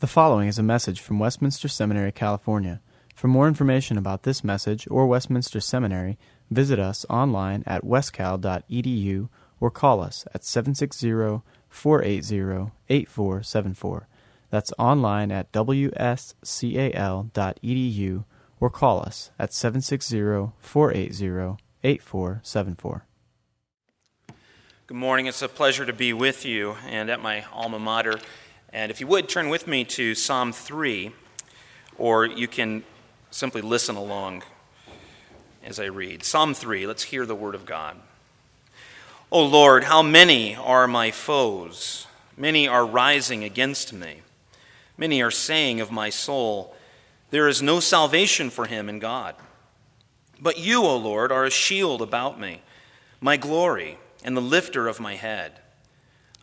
The following is a message from Westminster Seminary, California. For more information about this message or Westminster Seminary, visit us online at westcal.edu or call us at 760 480 8474. That's online at wscal.edu or call us at 760 480 8474. Good morning. It's a pleasure to be with you and at my alma mater. And if you would, turn with me to Psalm 3, or you can simply listen along as I read. Psalm 3, let's hear the word of God. O Lord, how many are my foes? Many are rising against me. Many are saying of my soul, There is no salvation for him in God. But you, O Lord, are a shield about me, my glory and the lifter of my head.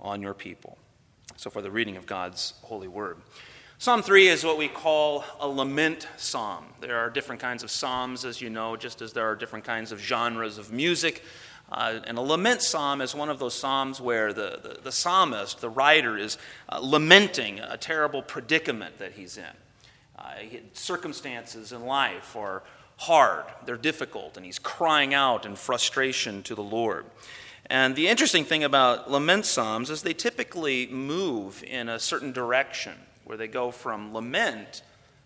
on your people. So, for the reading of God's holy word. Psalm 3 is what we call a lament psalm. There are different kinds of psalms, as you know, just as there are different kinds of genres of music. Uh, and a lament psalm is one of those psalms where the, the, the psalmist, the writer, is uh, lamenting a terrible predicament that he's in. Uh, circumstances in life are hard, they're difficult, and he's crying out in frustration to the Lord. And the interesting thing about lament psalms is they typically move in a certain direction where they go from lament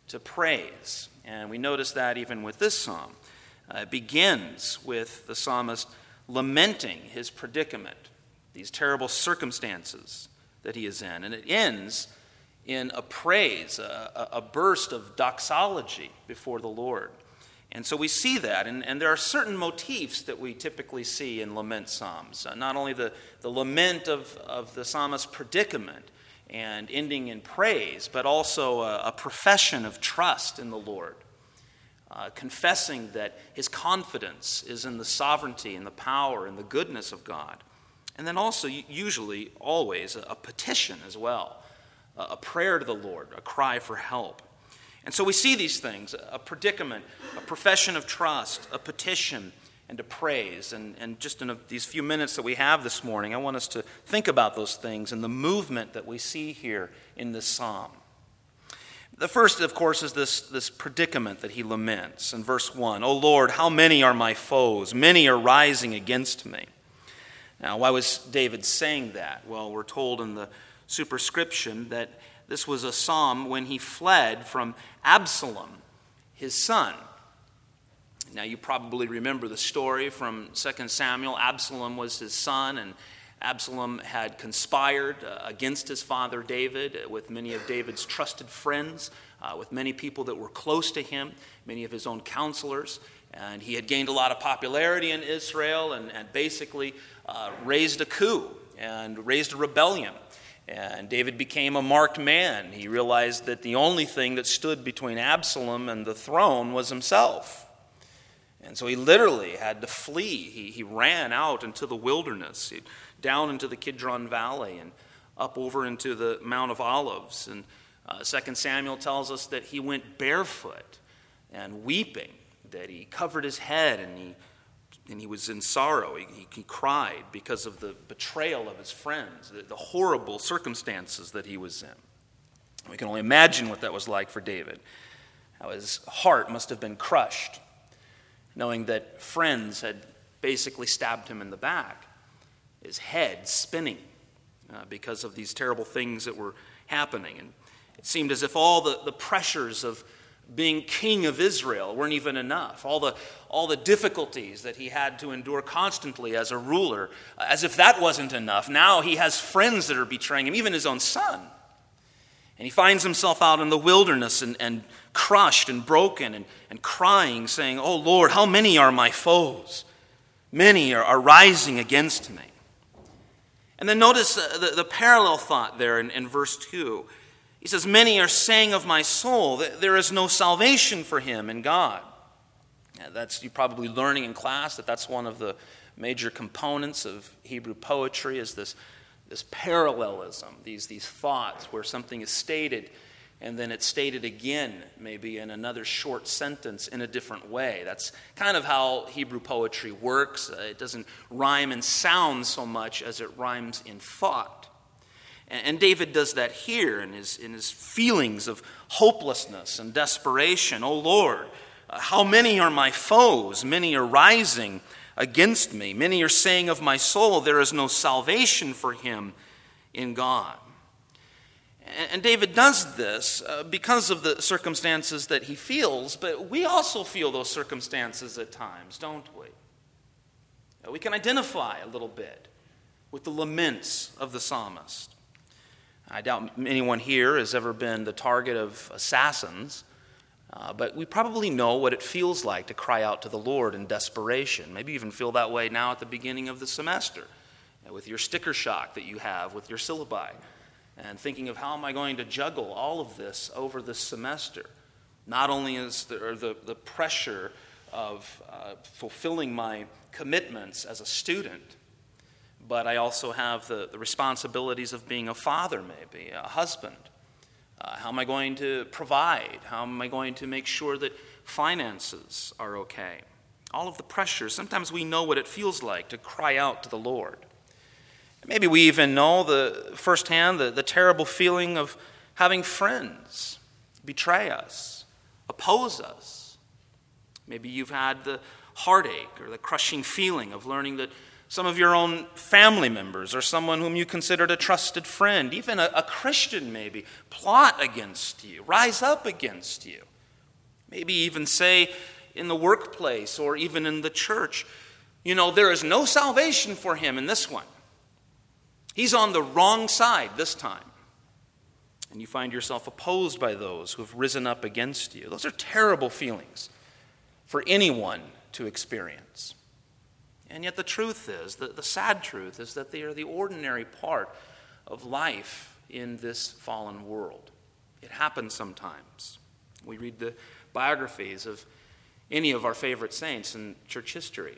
to praise. And we notice that even with this psalm. Uh, it begins with the psalmist lamenting his predicament, these terrible circumstances that he is in. And it ends in a praise, a, a burst of doxology before the Lord. And so we see that, and, and there are certain motifs that we typically see in lament psalms. Uh, not only the, the lament of, of the psalmist's predicament and ending in praise, but also a, a profession of trust in the Lord, uh, confessing that his confidence is in the sovereignty and the power and the goodness of God. And then also, usually, always, a, a petition as well, a, a prayer to the Lord, a cry for help. And so we see these things a predicament, a profession of trust, a petition, and a praise. And, and just in a, these few minutes that we have this morning, I want us to think about those things and the movement that we see here in this psalm. The first, of course, is this, this predicament that he laments in verse 1 O Lord, how many are my foes? Many are rising against me. Now, why was David saying that? Well, we're told in the superscription that this was a psalm when he fled from Absalom, his son. Now, you probably remember the story from 2 Samuel. Absalom was his son, and Absalom had conspired uh, against his father David uh, with many of David's trusted friends, uh, with many people that were close to him, many of his own counselors. And he had gained a lot of popularity in Israel and, and basically uh, raised a coup and raised a rebellion. And David became a marked man. He realized that the only thing that stood between Absalom and the throne was himself. And so he literally had to flee. He, he ran out into the wilderness, down into the Kidron Valley, and up over into the Mount of Olives. And uh, 2 Samuel tells us that he went barefoot and weeping, that he covered his head and he and he was in sorrow. He, he, he, cried because of the betrayal of his friends, the, the horrible circumstances that he was in. We can only imagine what that was like for David, how his heart must have been crushed, knowing that friends had basically stabbed him in the back, his head spinning uh, because of these terrible things that were happening. And it seemed as if all the, the pressures of being king of Israel weren't even enough. All the, all the difficulties that he had to endure constantly as a ruler, as if that wasn't enough. Now he has friends that are betraying him, even his own son. And he finds himself out in the wilderness and, and crushed and broken and, and crying, saying, Oh Lord, how many are my foes? Many are, are rising against me. And then notice uh, the, the parallel thought there in, in verse 2 He says, Many are saying of my soul that there is no salvation for him in God. That's you're probably learning in class that that's one of the major components of Hebrew poetry is this, this parallelism, these, these thoughts where something is stated and then it's stated again, maybe in another short sentence in a different way. That's kind of how Hebrew poetry works. Uh, it doesn't rhyme in sound so much as it rhymes in thought. And David does that here in his, in his feelings of hopelessness and desperation. Oh Lord, uh, how many are my foes? Many are rising against me. Many are saying of my soul, there is no salvation for him in God. And David does this uh, because of the circumstances that he feels, but we also feel those circumstances at times, don't we? We can identify a little bit with the laments of the psalmist. I doubt anyone here has ever been the target of assassins, uh, but we probably know what it feels like to cry out to the Lord in desperation. Maybe even feel that way now at the beginning of the semester with your sticker shock that you have with your syllabi and thinking of how am I going to juggle all of this over this semester. Not only is there the, the pressure of uh, fulfilling my commitments as a student, but I also have the, the responsibilities of being a father, maybe, a husband. Uh, how am I going to provide? How am I going to make sure that finances are okay? All of the pressure. Sometimes we know what it feels like to cry out to the Lord. Maybe we even know the firsthand the, the terrible feeling of having friends betray us, oppose us. Maybe you've had the heartache or the crushing feeling of learning that some of your own family members or someone whom you considered a trusted friend, even a, a Christian maybe, plot against you, rise up against you. Maybe even say in the workplace or even in the church, you know, there is no salvation for him in this one. He's on the wrong side this time. And you find yourself opposed by those who have risen up against you. Those are terrible feelings for anyone to experience. And yet, the truth is, the, the sad truth is that they are the ordinary part of life in this fallen world. It happens sometimes. We read the biographies of any of our favorite saints in church history,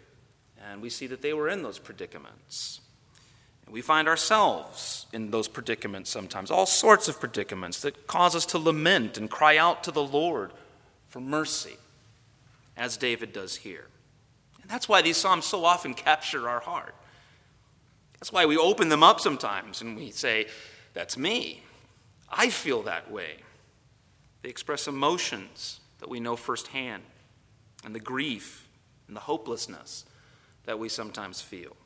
and we see that they were in those predicaments. And we find ourselves in those predicaments sometimes, all sorts of predicaments that cause us to lament and cry out to the Lord for mercy, as David does here. And that's why these Psalms so often capture our heart. That's why we open them up sometimes and we say, That's me. I feel that way. They express emotions that we know firsthand, and the grief and the hopelessness that we sometimes feel.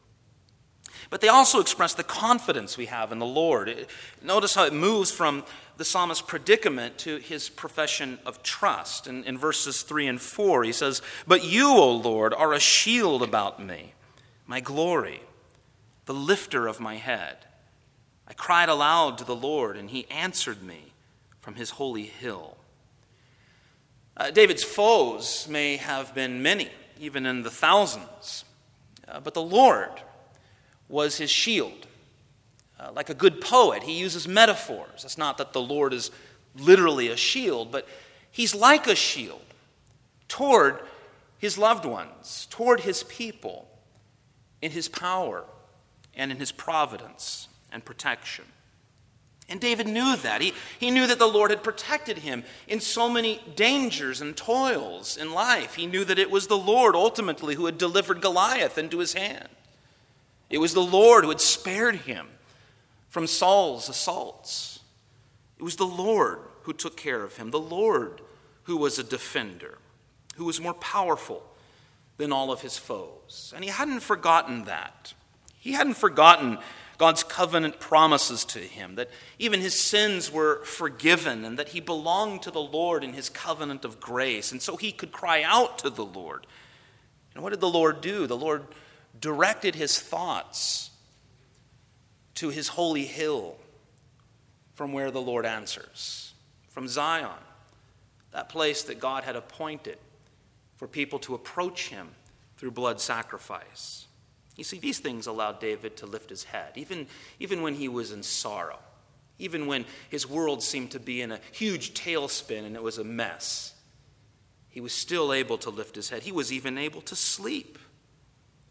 But they also express the confidence we have in the Lord. Notice how it moves from the psalmist's predicament to his profession of trust. In, in verses 3 and 4, he says, But you, O Lord, are a shield about me, my glory, the lifter of my head. I cried aloud to the Lord, and he answered me from his holy hill. Uh, David's foes may have been many, even in the thousands, uh, but the Lord was his shield. Uh, like a good poet, he uses metaphors. It's not that the Lord is literally a shield, but he's like a shield toward his loved ones, toward his people, in his power and in his providence and protection. And David knew that. He, he knew that the Lord had protected him in so many dangers and toils in life. He knew that it was the Lord ultimately who had delivered Goliath into his hand. It was the Lord who had spared him from Saul's assaults. It was the Lord who took care of him, the Lord who was a defender, who was more powerful than all of his foes. And he hadn't forgotten that. He hadn't forgotten God's covenant promises to him, that even his sins were forgiven, and that he belonged to the Lord in his covenant of grace. And so he could cry out to the Lord. And what did the Lord do? The Lord directed his thoughts to his holy hill from where the Lord answers, from Zion, that place that God had appointed for people to approach him through blood sacrifice. You see, these things allowed David to lift his head, even, even when he was in sorrow, even when his world seemed to be in a huge tailspin and it was a mess. He was still able to lift his head. He was even able to sleep.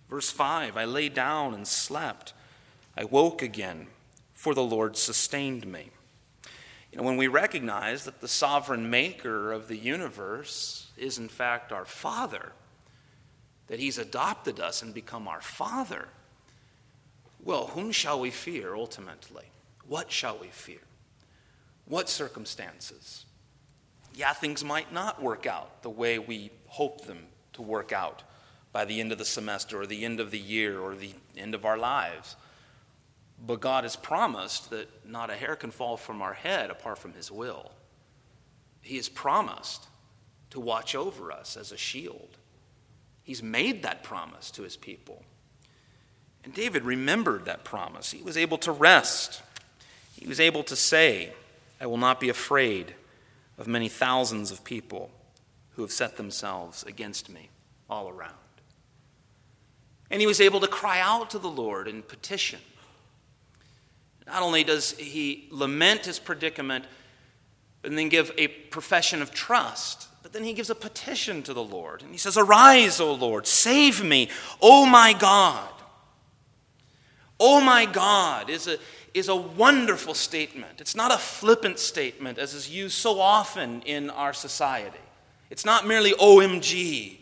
Verse 5 I lay down and slept. I woke again, for the Lord sustained me. You know, when we recognize that the sovereign maker of the universe is, in fact, our Father, that He's adopted us and become our Father, well, whom shall we fear ultimately? What shall we fear? What circumstances? Yeah, things might not work out the way we hope them to work out by the end of the semester or the end of the year or the end of our lives. But God has promised that not a hair can fall from our head apart from His will. He has promised to watch over us as a shield. He's made that promise to His people. And David remembered that promise. He was able to rest. He was able to say, I will not be afraid of many thousands of people who have set themselves against me all around. And he was able to cry out to the Lord and petition. Not only does he lament his predicament and then give a profession of trust, but then he gives a petition to the Lord. And he says, Arise, O Lord, save me, O my God. O my God is a, is a wonderful statement. It's not a flippant statement as is used so often in our society. It's not merely OMG.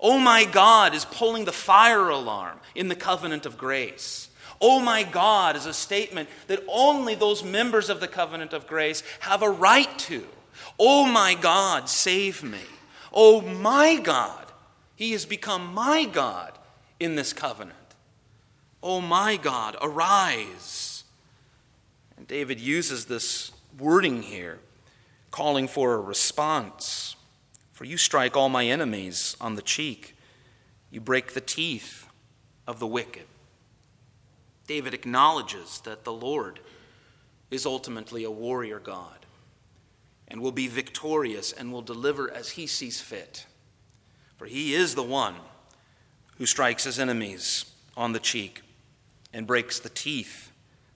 Oh my God is pulling the fire alarm in the covenant of grace. Oh my God is a statement that only those members of the covenant of grace have a right to. Oh my God, save me. Oh my God, He has become my God in this covenant. Oh my God, arise. And David uses this wording here, calling for a response. For you strike all my enemies on the cheek, you break the teeth of the wicked. David acknowledges that the Lord is ultimately a warrior God and will be victorious and will deliver as he sees fit. For he is the one who strikes his enemies on the cheek and breaks the teeth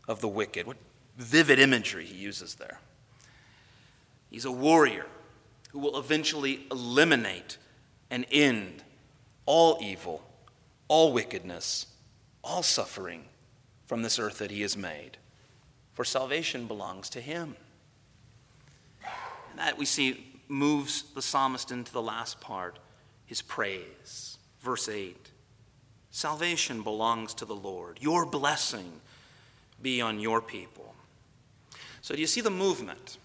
of the wicked. What vivid imagery he uses there. He's a warrior who will eventually eliminate and end all evil, all wickedness, all suffering from this earth that he has made. For salvation belongs to him. And that we see moves the psalmist into the last part, his praise. Verse 8 Salvation belongs to the Lord. Your blessing be on your people. So, do you see the movement?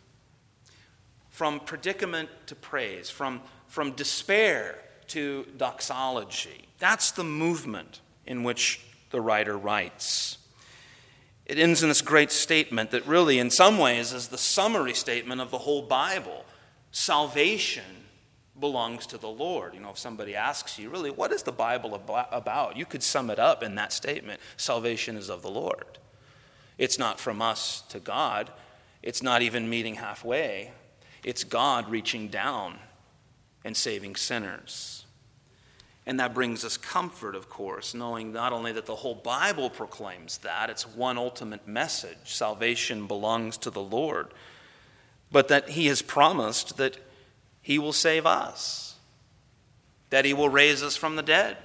From predicament to praise, from, from despair to doxology. That's the movement in which the writer writes. It ends in this great statement that really, in some ways, is the summary statement of the whole Bible. Salvation belongs to the Lord. You know, if somebody asks you, really, what is the Bible about? You could sum it up in that statement salvation is of the Lord. It's not from us to God, it's not even meeting halfway. It's God reaching down and saving sinners. And that brings us comfort, of course, knowing not only that the whole Bible proclaims that, it's one ultimate message salvation belongs to the Lord, but that He has promised that He will save us, that He will raise us from the dead.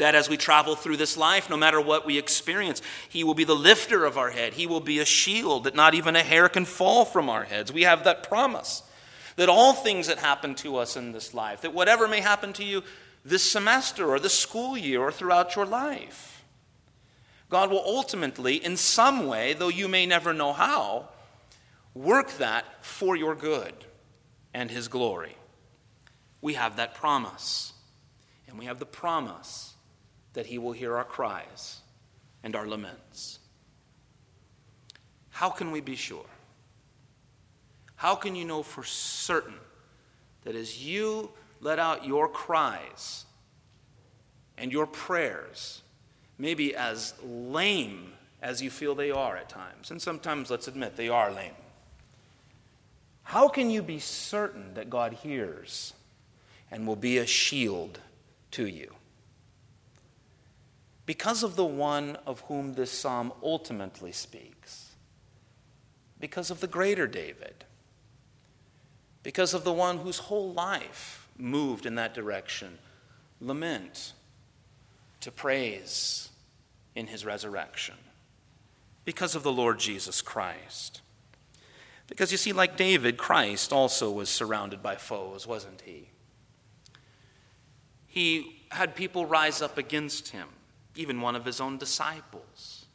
That as we travel through this life, no matter what we experience, He will be the lifter of our head. He will be a shield that not even a hair can fall from our heads. We have that promise that all things that happen to us in this life, that whatever may happen to you this semester or this school year or throughout your life, God will ultimately, in some way, though you may never know how, work that for your good and His glory. We have that promise. And we have the promise that He will hear our cries and our laments. How can we be sure? How can you know for certain that as you let out your cries and your prayers, maybe as lame as you feel they are at times, and sometimes, let's admit, they are lame, how can you be certain that God hears and will be a shield to you? Because of the one of whom this psalm ultimately speaks Because of the greater David. Because of the one whose whole life moved in that direction. Lament to praise in his resurrection. Because of the Lord Jesus Christ. Because you see, like David, Christ also was surrounded by foes, wasn't he? He had people rise up against him, even one of his own disciples.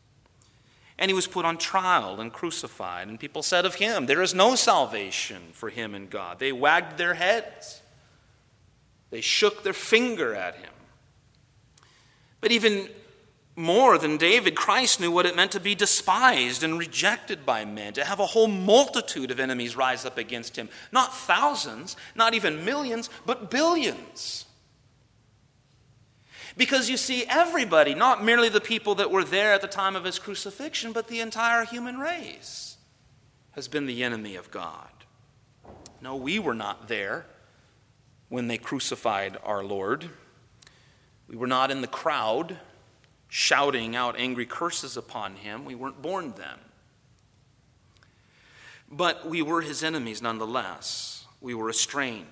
And he was put on trial and crucified, and people said of him, There is no salvation for him in God. They wagged their heads, they shook their finger at him. But even more than David, Christ knew what it meant to be despised and rejected by men, to have a whole multitude of enemies rise up against him. Not thousands, not even millions, but billions. Because you see, everybody, not merely the people that were there at the time of his crucifixion, but the entire human race, has been the enemy of God. No, we were not there when they crucified our Lord. We were not in the crowd shouting out angry curses upon him. We weren't born then. But we were his enemies nonetheless. We were estranged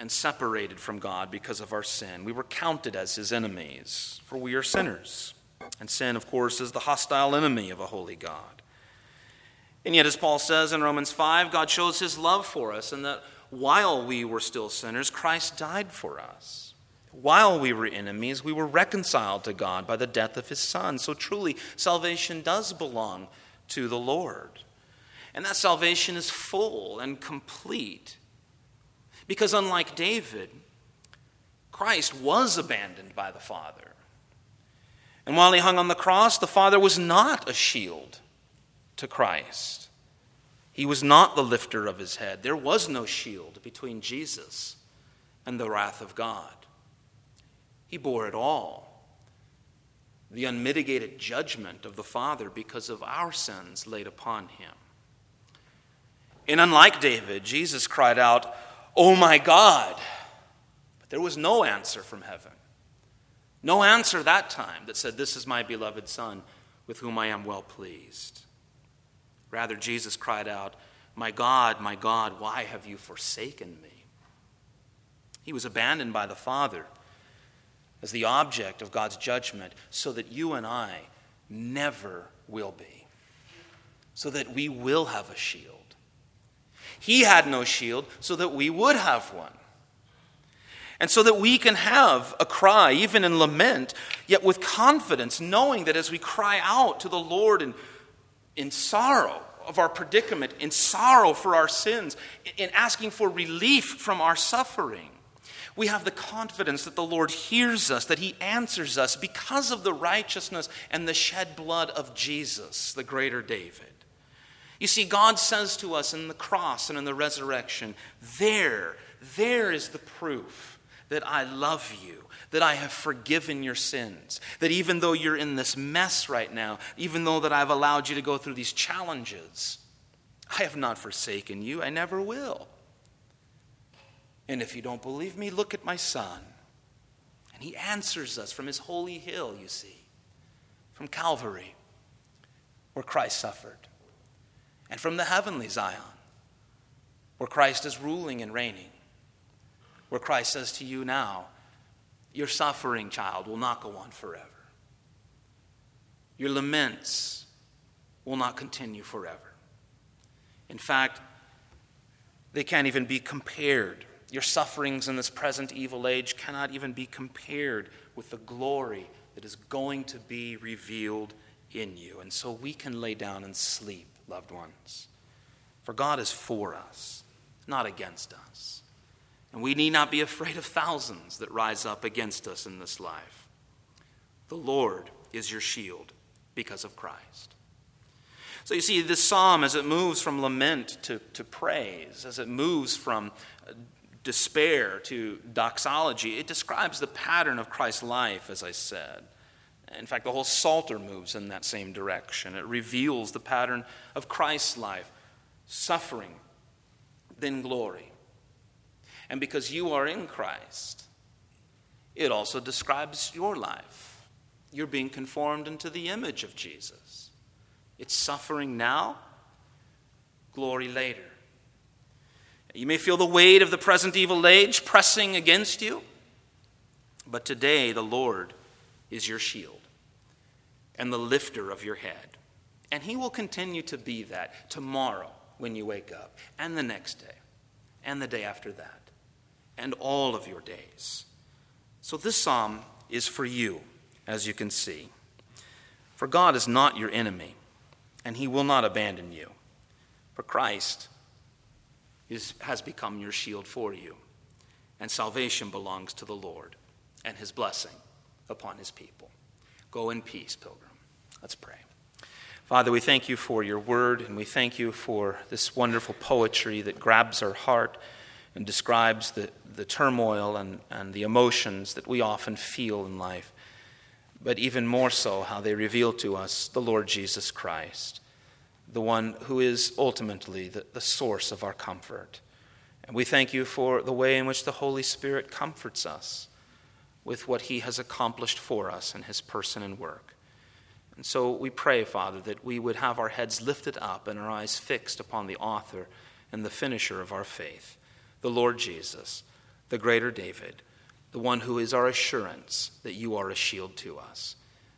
and separated from God because of our sin. We were counted as his enemies, for we are sinners. And sin, of course, is the hostile enemy of a holy God. And yet, as Paul says in Romans 5, God shows his love for us, and that while we were still sinners, Christ died for us. While we were enemies, we were reconciled to God by the death of his Son. So truly, salvation does belong to the Lord. And that salvation is full and complete. Because unlike David, Christ was abandoned by the Father. And while he hung on the cross, the Father was not a shield to Christ. He was not the lifter of his head. There was no shield between Jesus and the wrath of God. He bore it all. The unmitigated judgment of the Father because of our sins laid upon him. And unlike David, Jesus cried out, Oh my God. But there was no answer from heaven. No answer that time that said, This is my beloved Son with whom I am well pleased. Rather, Jesus cried out, My God, my God, why have you forsaken me? He was abandoned by the Father as the object of God's judgment so that you and I never will be, so that we will have a shield he had no shield so that we would have one. And so that we can have a cry, even in lament, yet with confidence, knowing that as we cry out to the Lord in, in sorrow of our predicament, in sorrow for our sins, in asking for relief from our suffering, we have the confidence that the Lord hears us, that He answers us because of the righteousness and the shed blood of Jesus, the greater David. You see, God says to us in the cross and in the resurrection, there, there is the proof that I love you, that I have forgiven your sins, that even though you're in this mess right now, even though that I've allowed you to go through these challenges, I have not forsaken you, I never will. And if you don't believe me, look at my son. And he answers us from his holy hill, you see, from Calvary, where Christ suffered and from the heavenly Zion, where Christ is ruling and reigning, where Christ says to you now, Your suffering, child, will not go on forever. Your laments will not continue forever. In fact, they can't even be compared. Your sufferings in this present evil age cannot even be compared with the glory that is going to be revealed in you. And so we can lay down and sleep loved ones. For God is for us, not against us. And we need not be afraid of thousands that rise up against us in this life. The Lord is your shield because of Christ. So you see, this psalm, as it moves from lament to, to praise, as it moves from uh, despair to doxology, it describes the pattern of Christ's life, as I said. In fact, the whole Psalter moves in that same direction. It reveals the pattern of Christ's life suffering, then glory. And because you are in Christ, it also describes your life. You're being conformed into the image of Jesus. It's suffering now, glory later. You may feel the weight of the present evil age pressing against you, but today the Lord is your shield and the lifter of your head. And He will continue to be that tomorrow when you wake up, and the next day, and the day after that, and all of your days. So this psalm is for you, as you can see. For God is not your enemy, and He will not abandon you. For Christ is, has become your shield for you, and salvation belongs to the Lord and His blessing upon His people. Go in peace, pilgrim. Let's pray. Father, we thank you for your word, and we thank you for this wonderful poetry that grabs our heart and describes the, the turmoil and, and the emotions that we often feel in life, but even more so, how they reveal to us the Lord Jesus Christ, the one who is ultimately the, the source of our comfort. And we thank you for the way in which the Holy Spirit comforts us with what he has accomplished for us in his person and work. And so we pray, Father, that we would have our heads lifted up and our eyes fixed upon the author and the finisher of our faith, the Lord Jesus, the greater David, the one who is our assurance that you are a shield to us.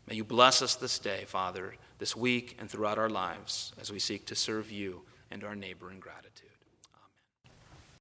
May you bless us this day, Father, this week, and throughout our lives as we seek to serve you and our neighbor in gratitude.